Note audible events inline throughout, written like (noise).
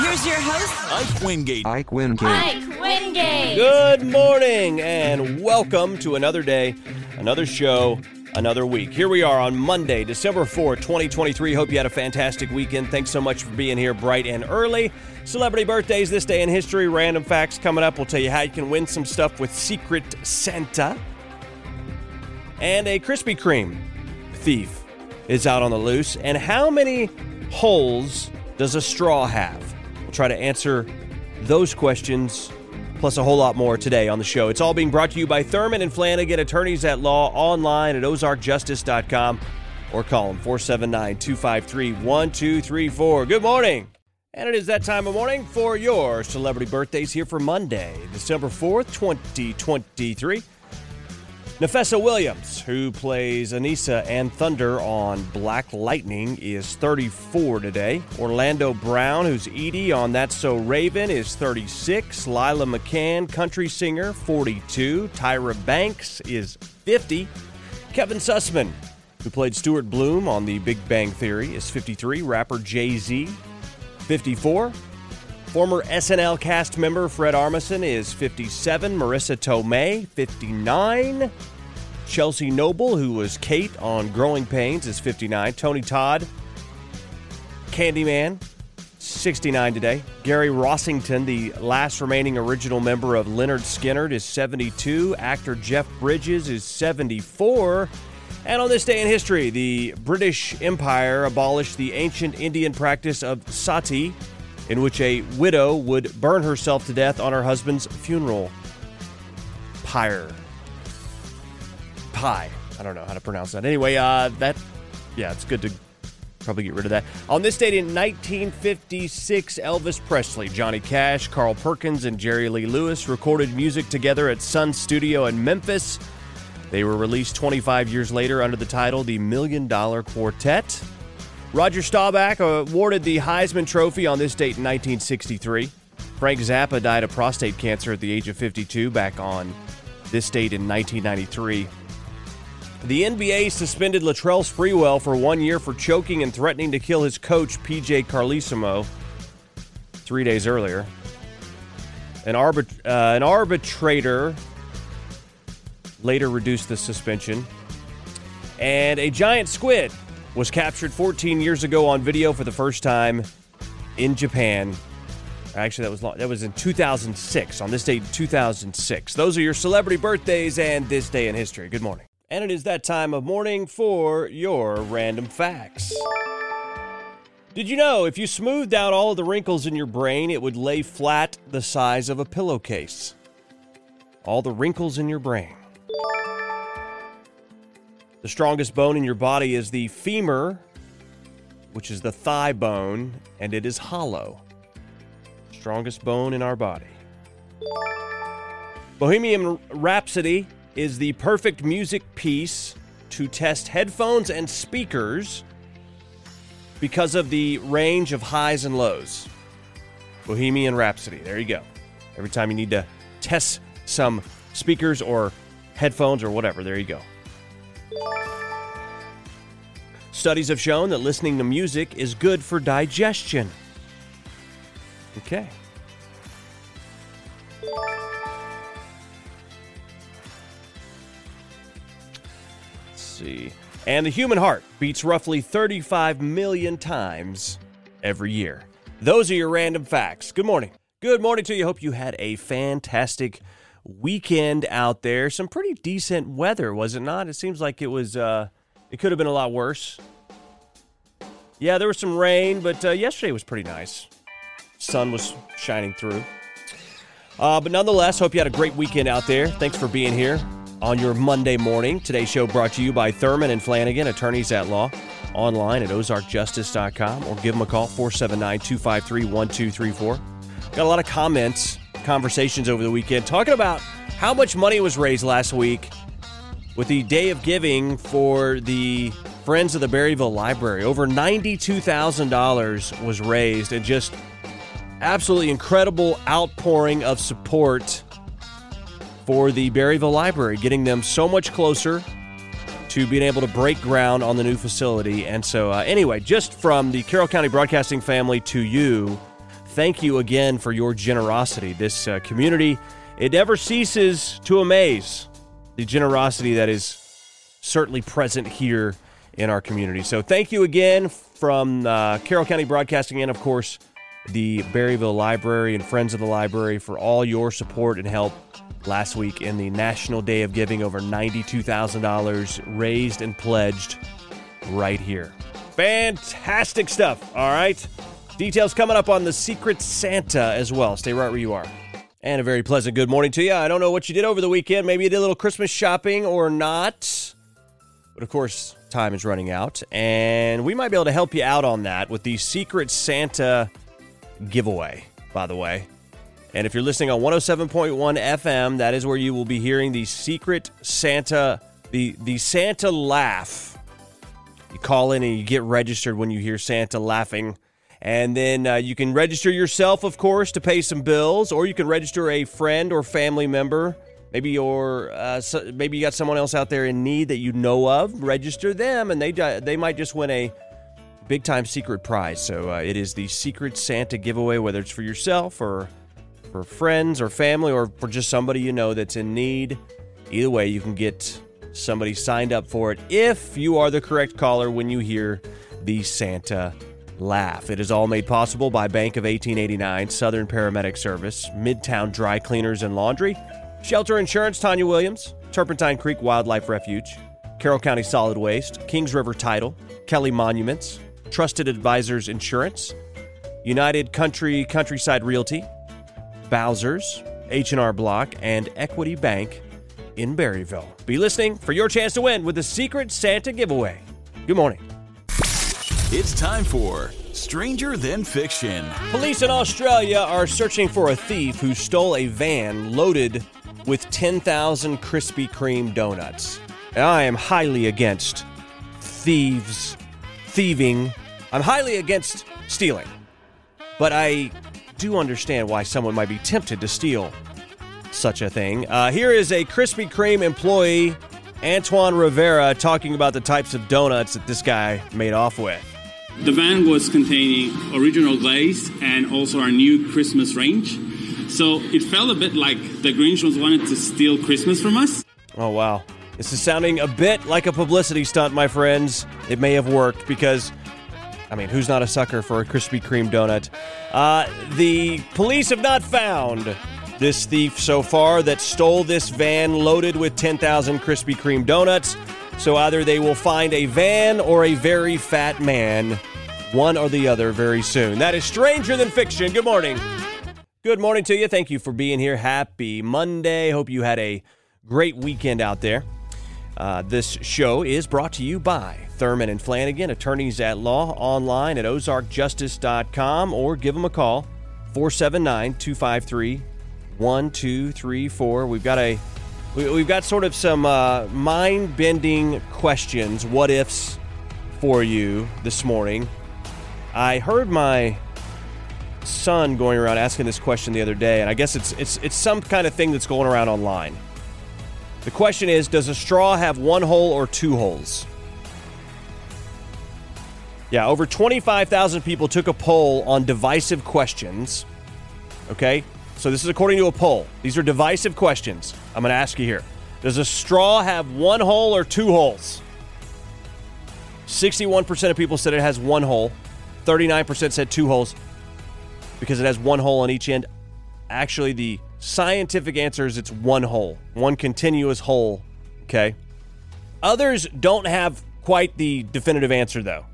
Here's your host. Ike Wingate. Ike Wingate. Mike Wingate. Good morning, and welcome to another day, another show, another week. Here we are on Monday, December 4th, 2023. Hope you had a fantastic weekend. Thanks so much for being here bright and early. Celebrity birthdays this day in history, random facts coming up. We'll tell you how you can win some stuff with Secret Santa. And a Krispy Kreme thief is out on the loose. And how many holes does a straw have? Try to answer those questions plus a whole lot more today on the show. It's all being brought to you by Thurman and Flanagan, attorneys at law, online at ozarkjustice.com or call them 479 253 1234. Good morning. And it is that time of morning for your celebrity birthdays here for Monday, December 4th, 2023. Nafessa Williams, who plays Anissa and Thunder on Black Lightning, is 34 today. Orlando Brown, who's Eddie on That's So Raven, is 36. Lila McCann, country singer, 42. Tyra Banks is 50. Kevin Sussman, who played Stuart Bloom on The Big Bang Theory, is 53. Rapper Jay Z, 54. Former SNL cast member Fred Armisen is 57. Marisa Tomei, 59. Chelsea Noble, who was Kate on Growing Pains, is 59. Tony Todd, Candyman, 69 today. Gary Rossington, the last remaining original member of Lynyrd Skynyrd, is 72. Actor Jeff Bridges is 74. And on this day in history, the British Empire abolished the ancient Indian practice of sati, in which a widow would burn herself to death on her husband's funeral pyre. Pie. I don't know how to pronounce that. Anyway, uh, that, yeah, it's good to probably get rid of that. On this date in 1956, Elvis Presley, Johnny Cash, Carl Perkins, and Jerry Lee Lewis recorded music together at Sun Studio in Memphis. They were released 25 years later under the title The Million Dollar Quartet. Roger Staubach awarded the Heisman Trophy on this date in 1963. Frank Zappa died of prostate cancer at the age of 52 back on this date in 1993. The NBA suspended Latrell Sprewell for one year for choking and threatening to kill his coach, PJ Carlesimo, three days earlier. An, arbit- uh, an arbitrator later reduced the suspension. And a giant squid was captured 14 years ago on video for the first time in Japan. Actually, that was long, that was in 2006. On this date, 2006. Those are your celebrity birthdays and this day in history. Good morning. And it is that time of morning for your random facts. Did you know if you smoothed out all of the wrinkles in your brain, it would lay flat the size of a pillowcase? All the wrinkles in your brain. The strongest bone in your body is the femur, which is the thigh bone, and it is hollow. Strongest bone in our body. Bohemian Rhapsody is the perfect music piece to test headphones and speakers because of the range of highs and lows. Bohemian Rhapsody. There you go. Every time you need to test some speakers or headphones or whatever, there you go. Studies have shown that listening to music is good for digestion. Okay. See. And the human heart beats roughly 35 million times every year. Those are your random facts. Good morning. Good morning to you. Hope you had a fantastic weekend out there. Some pretty decent weather, was it not? It seems like it was. Uh, it could have been a lot worse. Yeah, there was some rain, but uh, yesterday was pretty nice. Sun was shining through. Uh, but nonetheless, hope you had a great weekend out there. Thanks for being here on your Monday morning. Today's show brought to you by Thurman and Flanagan, attorneys at law, online at ozarkjustice.com or give them a call, 479 253 1234. Got a lot of comments, conversations over the weekend talking about how much money was raised last week with the Day of Giving for the Friends of the Berryville Library. Over $92,000 was raised and just absolutely incredible outpouring of support for the Berryville Library, getting them so much closer to being able to break ground on the new facility. And so, uh, anyway, just from the Carroll County Broadcasting family to you, thank you again for your generosity. This uh, community, it never ceases to amaze the generosity that is certainly present here in our community. So, thank you again from uh, Carroll County Broadcasting and, of course, the Berryville Library and Friends of the Library for all your support and help last week in the National Day of Giving. Over $92,000 raised and pledged right here. Fantastic stuff, all right? Details coming up on the Secret Santa as well. Stay right where you are. And a very pleasant good morning to you. I don't know what you did over the weekend. Maybe you did a little Christmas shopping or not. But of course, time is running out. And we might be able to help you out on that with the Secret Santa giveaway, by the way. And if you're listening on 107.1 FM, that is where you will be hearing the secret Santa, the, the Santa laugh. You call in and you get registered when you hear Santa laughing. And then uh, you can register yourself, of course, to pay some bills, or you can register a friend or family member. Maybe your uh, so, maybe you got someone else out there in need that you know of. Register them, and they they might just win a big time secret prize. So uh, it is the Secret Santa giveaway, whether it's for yourself or for friends or family or for just somebody you know that's in need. Either way, you can get somebody signed up for it if you are the correct caller when you hear the Santa laugh. It is all made possible by Bank of 1889, Southern Paramedic Service, Midtown Dry Cleaners and Laundry, Shelter Insurance, Tanya Williams, Turpentine Creek Wildlife Refuge, Carroll County Solid Waste, Kings River Title, Kelly Monuments, Trusted Advisors Insurance, United Country Countryside Realty, Bowser's, H&R Block, and Equity Bank in Berryville. Be listening for your chance to win with the Secret Santa giveaway. Good morning. It's time for Stranger Than Fiction. Police in Australia are searching for a thief who stole a van loaded with 10,000 Krispy Kreme donuts. And I am highly against thieves, thieving. I'm highly against stealing. But I do understand why someone might be tempted to steal such a thing. Uh, here is a Krispy Kreme employee, Antoine Rivera, talking about the types of donuts that this guy made off with. The van was containing original glaze and also our new Christmas range. So it felt a bit like the Grinch was wanting to steal Christmas from us. Oh, wow. This is sounding a bit like a publicity stunt, my friends. It may have worked because, I mean, who's not a sucker for a Krispy Kreme donut? Uh, the police have not found this thief so far that stole this van loaded with 10,000 Krispy Kreme donuts. So either they will find a van or a very fat man, one or the other, very soon. That is Stranger Than Fiction. Good morning. Good morning to you. Thank you for being here. Happy Monday. Hope you had a great weekend out there. Uh, this show is brought to you by Thurman and Flanagan, attorneys at law, online at ozarkjustice.com or give them a call, 479 253 1234. We've got a we, we've got sort of some uh, mind bending questions, what ifs for you this morning. I heard my son going around asking this question the other day, and I guess it's it's it's some kind of thing that's going around online. The question is, does a straw have one hole or two holes? Yeah, over 25,000 people took a poll on divisive questions. Okay? So this is according to a poll. These are divisive questions. I'm going to ask you here. Does a straw have one hole or two holes? 61% of people said it has one hole. 39% said two holes. because it has one hole on each end. Actually, the scientific answer is it's one hole, one continuous hole. Okay. Others don't have quite the definitive answer, though.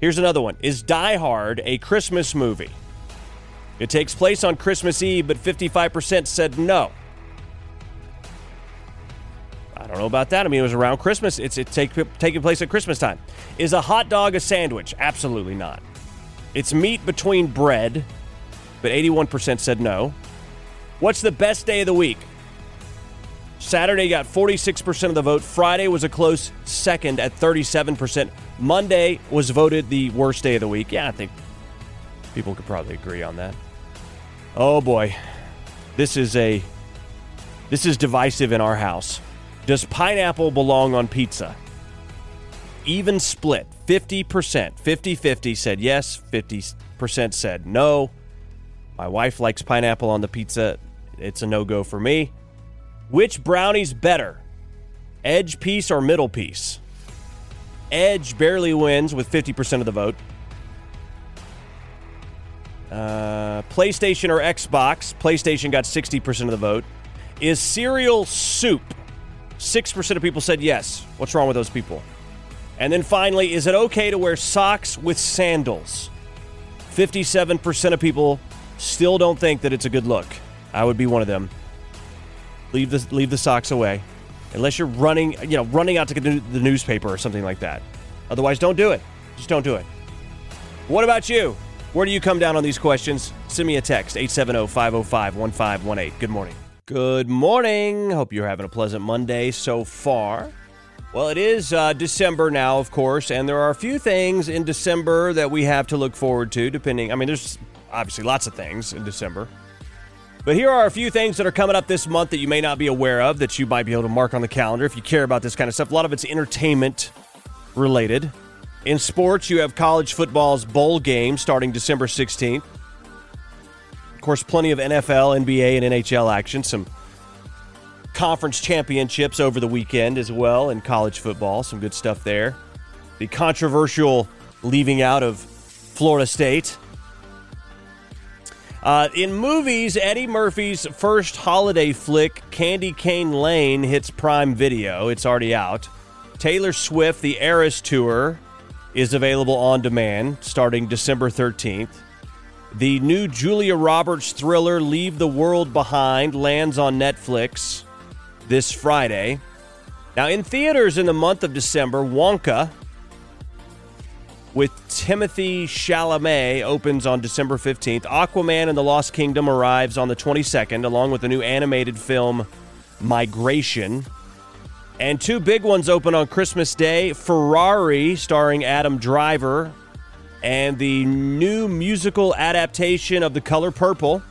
Here's another one Is Die Hard a Christmas movie? It takes place on Christmas Eve, but 55% said no. I don't know about that. I mean, it was around Christmas. It's it take, taking place at Christmas time. Is a hot dog a sandwich? Absolutely not. It's meat between bread, but 81% said no. What's the best day of the week? Saturday got 46% of the vote. Friday was a close second at 37%. Monday was voted the worst day of the week. Yeah, I think people could probably agree on that. Oh boy. This is a this is divisive in our house. Does pineapple belong on pizza? Even split. 50%, 50-50 said yes, 50% said no. My wife likes pineapple on the pizza. It's a no-go for me. Which brownie's better? Edge piece or middle piece? Edge barely wins with 50% of the vote. Uh, PlayStation or Xbox? PlayStation got 60% of the vote. Is cereal soup? 6% of people said yes. What's wrong with those people? And then finally, is it okay to wear socks with sandals? 57% of people still don't think that it's a good look. I would be one of them. Leave the leave the socks away, unless you're running, you know, running out to get the, newspaper or something like that. Otherwise, don't do it. Just don't do it. What about you? Where do you come down on these questions? Send me a text 870-505-1518. Good morning. Good morning. Hope you're having a pleasant Monday so far. Well, it is uh, December now, of course, and there are a few things in December that we have to look forward to, depending. I mean, there's obviously lots of things in December. But here are a few things that are coming up this month that you may not be aware of that you might be able to mark on the calendar if you care about this kind of stuff. A lot of it's entertainment related. In sports, you have college football's bowl game starting December 16th. Of course, plenty of NFL, NBA, and NHL action. Some conference championships over the weekend as well in college football. Some good stuff there. The controversial leaving out of Florida State. Uh, in movies, Eddie Murphy's first holiday flick, Candy Cane Lane, hits Prime Video. It's already out. Taylor Swift, the Eras Tour, is available on demand starting December 13th. The new Julia Roberts thriller, Leave the World Behind, lands on Netflix this Friday. Now, in theaters in the month of December, Wonka with Timothy Chalamet opens on December 15th. Aquaman and the Lost Kingdom arrives on the 22nd, along with the new animated film Migration. And two big ones open on Christmas Day Ferrari, starring Adam Driver, and the new musical adaptation of The Color Purple.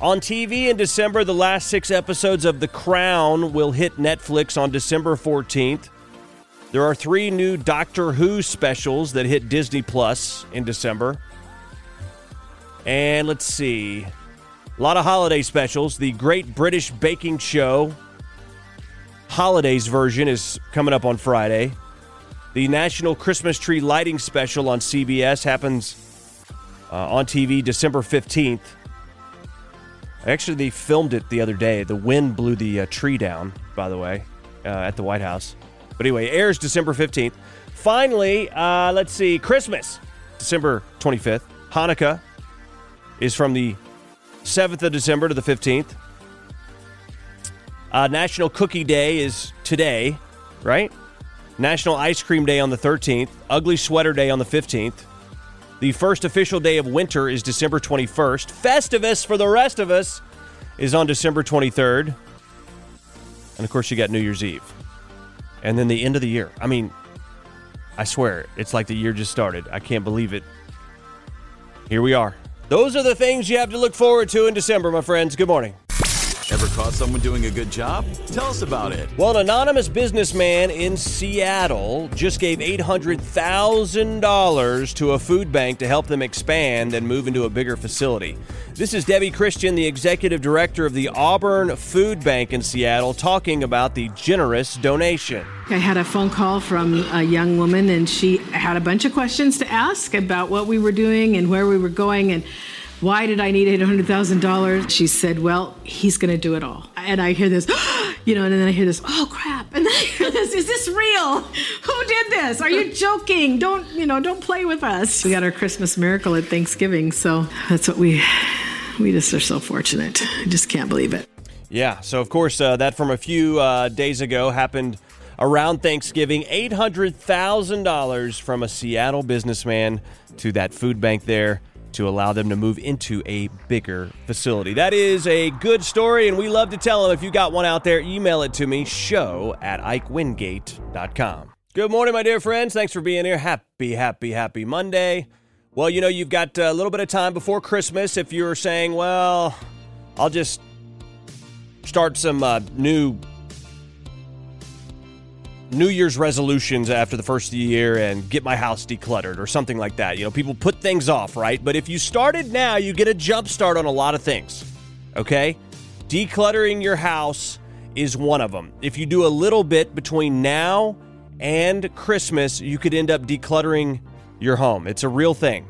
On TV in December, the last six episodes of The Crown will hit Netflix on December 14th. There are three new Doctor Who specials that hit Disney Plus in December. And let's see. A lot of holiday specials. The Great British Baking Show Holidays version is coming up on Friday. The National Christmas Tree Lighting Special on CBS happens uh, on TV December 15th. Actually, they filmed it the other day. The wind blew the uh, tree down, by the way, uh, at the White House. But anyway, airs December 15th. Finally, uh, let's see, Christmas, December 25th. Hanukkah is from the 7th of December to the 15th. Uh, National Cookie Day is today, right? National Ice Cream Day on the 13th. Ugly Sweater Day on the 15th. The first official day of winter is December 21st. Festivus for the rest of us is on December 23rd. And of course, you got New Year's Eve. And then the end of the year. I mean, I swear, it's like the year just started. I can't believe it. Here we are. Those are the things you have to look forward to in December, my friends. Good morning. Ever caught someone doing a good job? Tell us about it. Well, an anonymous businessman in Seattle just gave $800,000 to a food bank to help them expand and move into a bigger facility. This is Debbie Christian, the executive director of the Auburn Food Bank in Seattle, talking about the generous donation. I had a phone call from a young woman, and she had a bunch of questions to ask about what we were doing and where we were going and why did I need $800,000? She said, Well, he's going to do it all. And I hear this, (gasps) you know, and then I hear this, Oh crap. And then I hear this, Is this real? Who did this? Are you joking? Don't, you know, don't play with us. We got our Christmas miracle at Thanksgiving. So that's what we, we just are so fortunate. I just can't believe it. Yeah, so of course, uh, that from a few uh, days ago happened around Thanksgiving. $800,000 from a Seattle businessman to that food bank there to allow them to move into a bigger facility. That is a good story, and we love to tell them. If you got one out there, email it to me, show at ikewingate.com. Good morning, my dear friends. Thanks for being here. Happy, happy, happy Monday. Well, you know, you've got a little bit of time before Christmas. If you're saying, well, I'll just start some uh, new New Year's resolutions after the first of the year and get my house decluttered or something like that. You know, people put things off, right? But if you started now, you get a jump start on a lot of things. Okay? Decluttering your house is one of them. If you do a little bit between now and Christmas, you could end up decluttering your home. It's a real thing.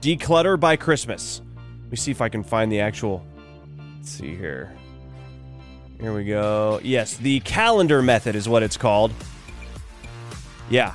Declutter by Christmas. Let me see if I can find the actual. Let's see here. Here we go. Yes, the calendar method is what it's called. Yeah.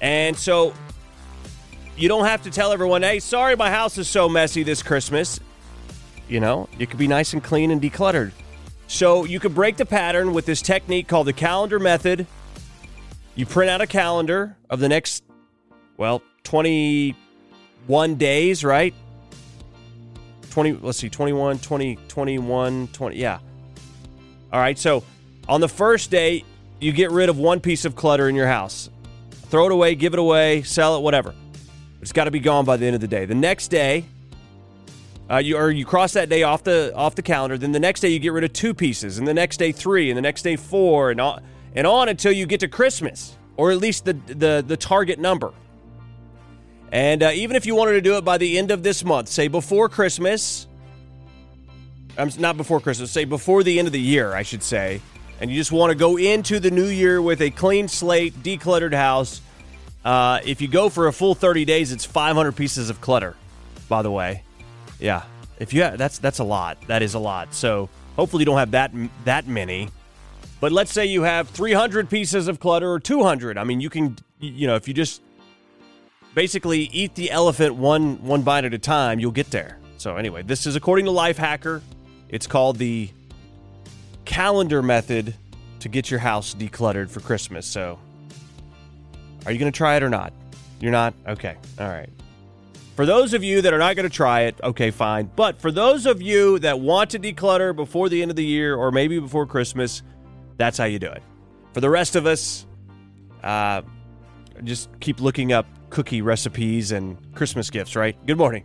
And so you don't have to tell everyone, hey, sorry, my house is so messy this Christmas. You know, it could be nice and clean and decluttered. So you could break the pattern with this technique called the calendar method. You print out a calendar of the next, well, 21 days, right? 20, let's see, 21, 20, 21, 20, yeah. All right, so on the first day, you get rid of one piece of clutter in your house. Throw it away, give it away, sell it, whatever. It's got to be gone by the end of the day. The next day, uh, you or you cross that day off the off the calendar. Then the next day you get rid of two pieces, and the next day three, and the next day four, and on and on until you get to Christmas, or at least the the the target number. And uh, even if you wanted to do it by the end of this month, say before Christmas, I'm not before Christmas, say before the end of the year, I should say, and you just want to go into the new year with a clean slate, decluttered house. Uh, if you go for a full 30 days, it's 500 pieces of clutter. By the way, yeah, if you have, that's that's a lot. That is a lot. So hopefully you don't have that that many. But let's say you have 300 pieces of clutter or 200. I mean, you can you know if you just basically eat the elephant one one bite at a time, you'll get there. So anyway, this is according to Lifehacker. It's called the calendar method to get your house decluttered for Christmas. So, are you going to try it or not? You're not? Okay. All right. For those of you that are not going to try it, okay, fine. But for those of you that want to declutter before the end of the year or maybe before Christmas, that's how you do it. For the rest of us, uh, just keep looking up cookie recipes and Christmas gifts, right? Good morning.